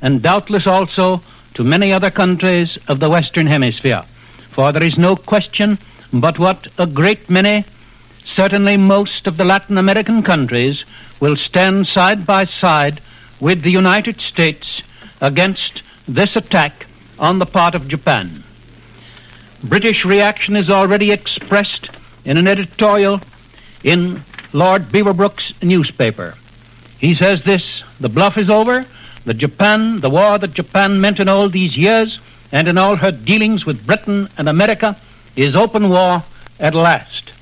and doubtless also to many other countries of the Western Hemisphere. For there is no question but what a great many, certainly most of the Latin American countries, will stand side by side with the United States against this attack on the part of Japan. British reaction is already expressed in an editorial in Lord Beaverbrook's newspaper. He says this, the bluff is over, the Japan, the war that Japan meant in all these years and in all her dealings with Britain and America is open war at last.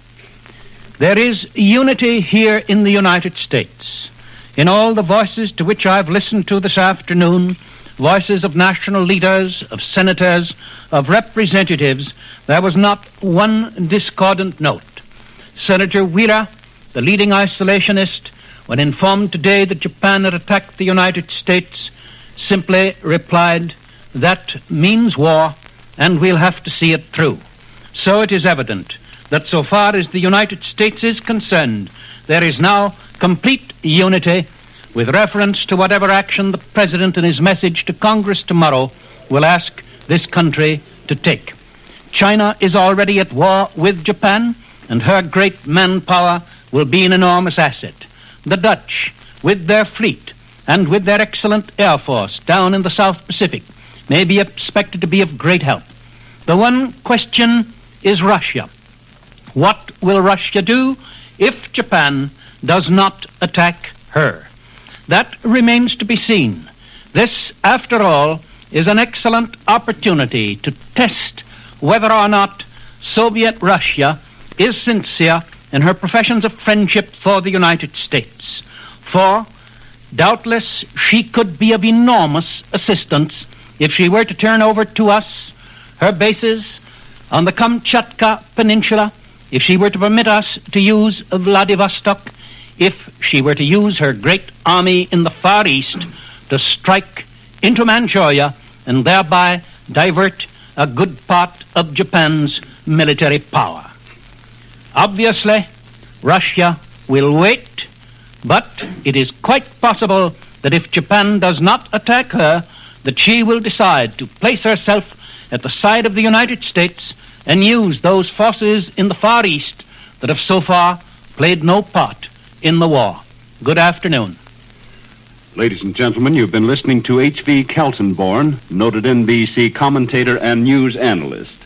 There is unity here in the United States. In all the voices to which I've listened to this afternoon, voices of national leaders, of senators, of representatives, there was not one discordant note. Senator Wheeler, the leading isolationist, when informed today that Japan had attacked the United States, simply replied, that means war, and we'll have to see it through. So it is evident that so far as the United States is concerned, there is now complete unity with reference to whatever action the President in his message to Congress tomorrow will ask this country to take. China is already at war with Japan, and her great manpower will be an enormous asset. The Dutch, with their fleet and with their excellent air force down in the South Pacific, may be expected to be of great help. The one question is Russia. What will Russia do if Japan does not attack her? That remains to be seen. This, after all, is an excellent opportunity to test whether or not Soviet Russia is sincere in her professions of friendship for the United States. For, doubtless, she could be of enormous assistance if she were to turn over to us her bases on the Kamchatka Peninsula, if she were to permit us to use Vladivostok, if she were to use her great army in the Far East to strike into Manchuria and thereby divert a good part of Japan's military power. Obviously, Russia will wait, but it is quite possible that if Japan does not attack her, that she will decide to place herself at the side of the United States and use those forces in the Far East that have so far played no part in the war. Good afternoon. Ladies and gentlemen, you've been listening to H.V. Kaltenborn, noted NBC commentator and news analyst.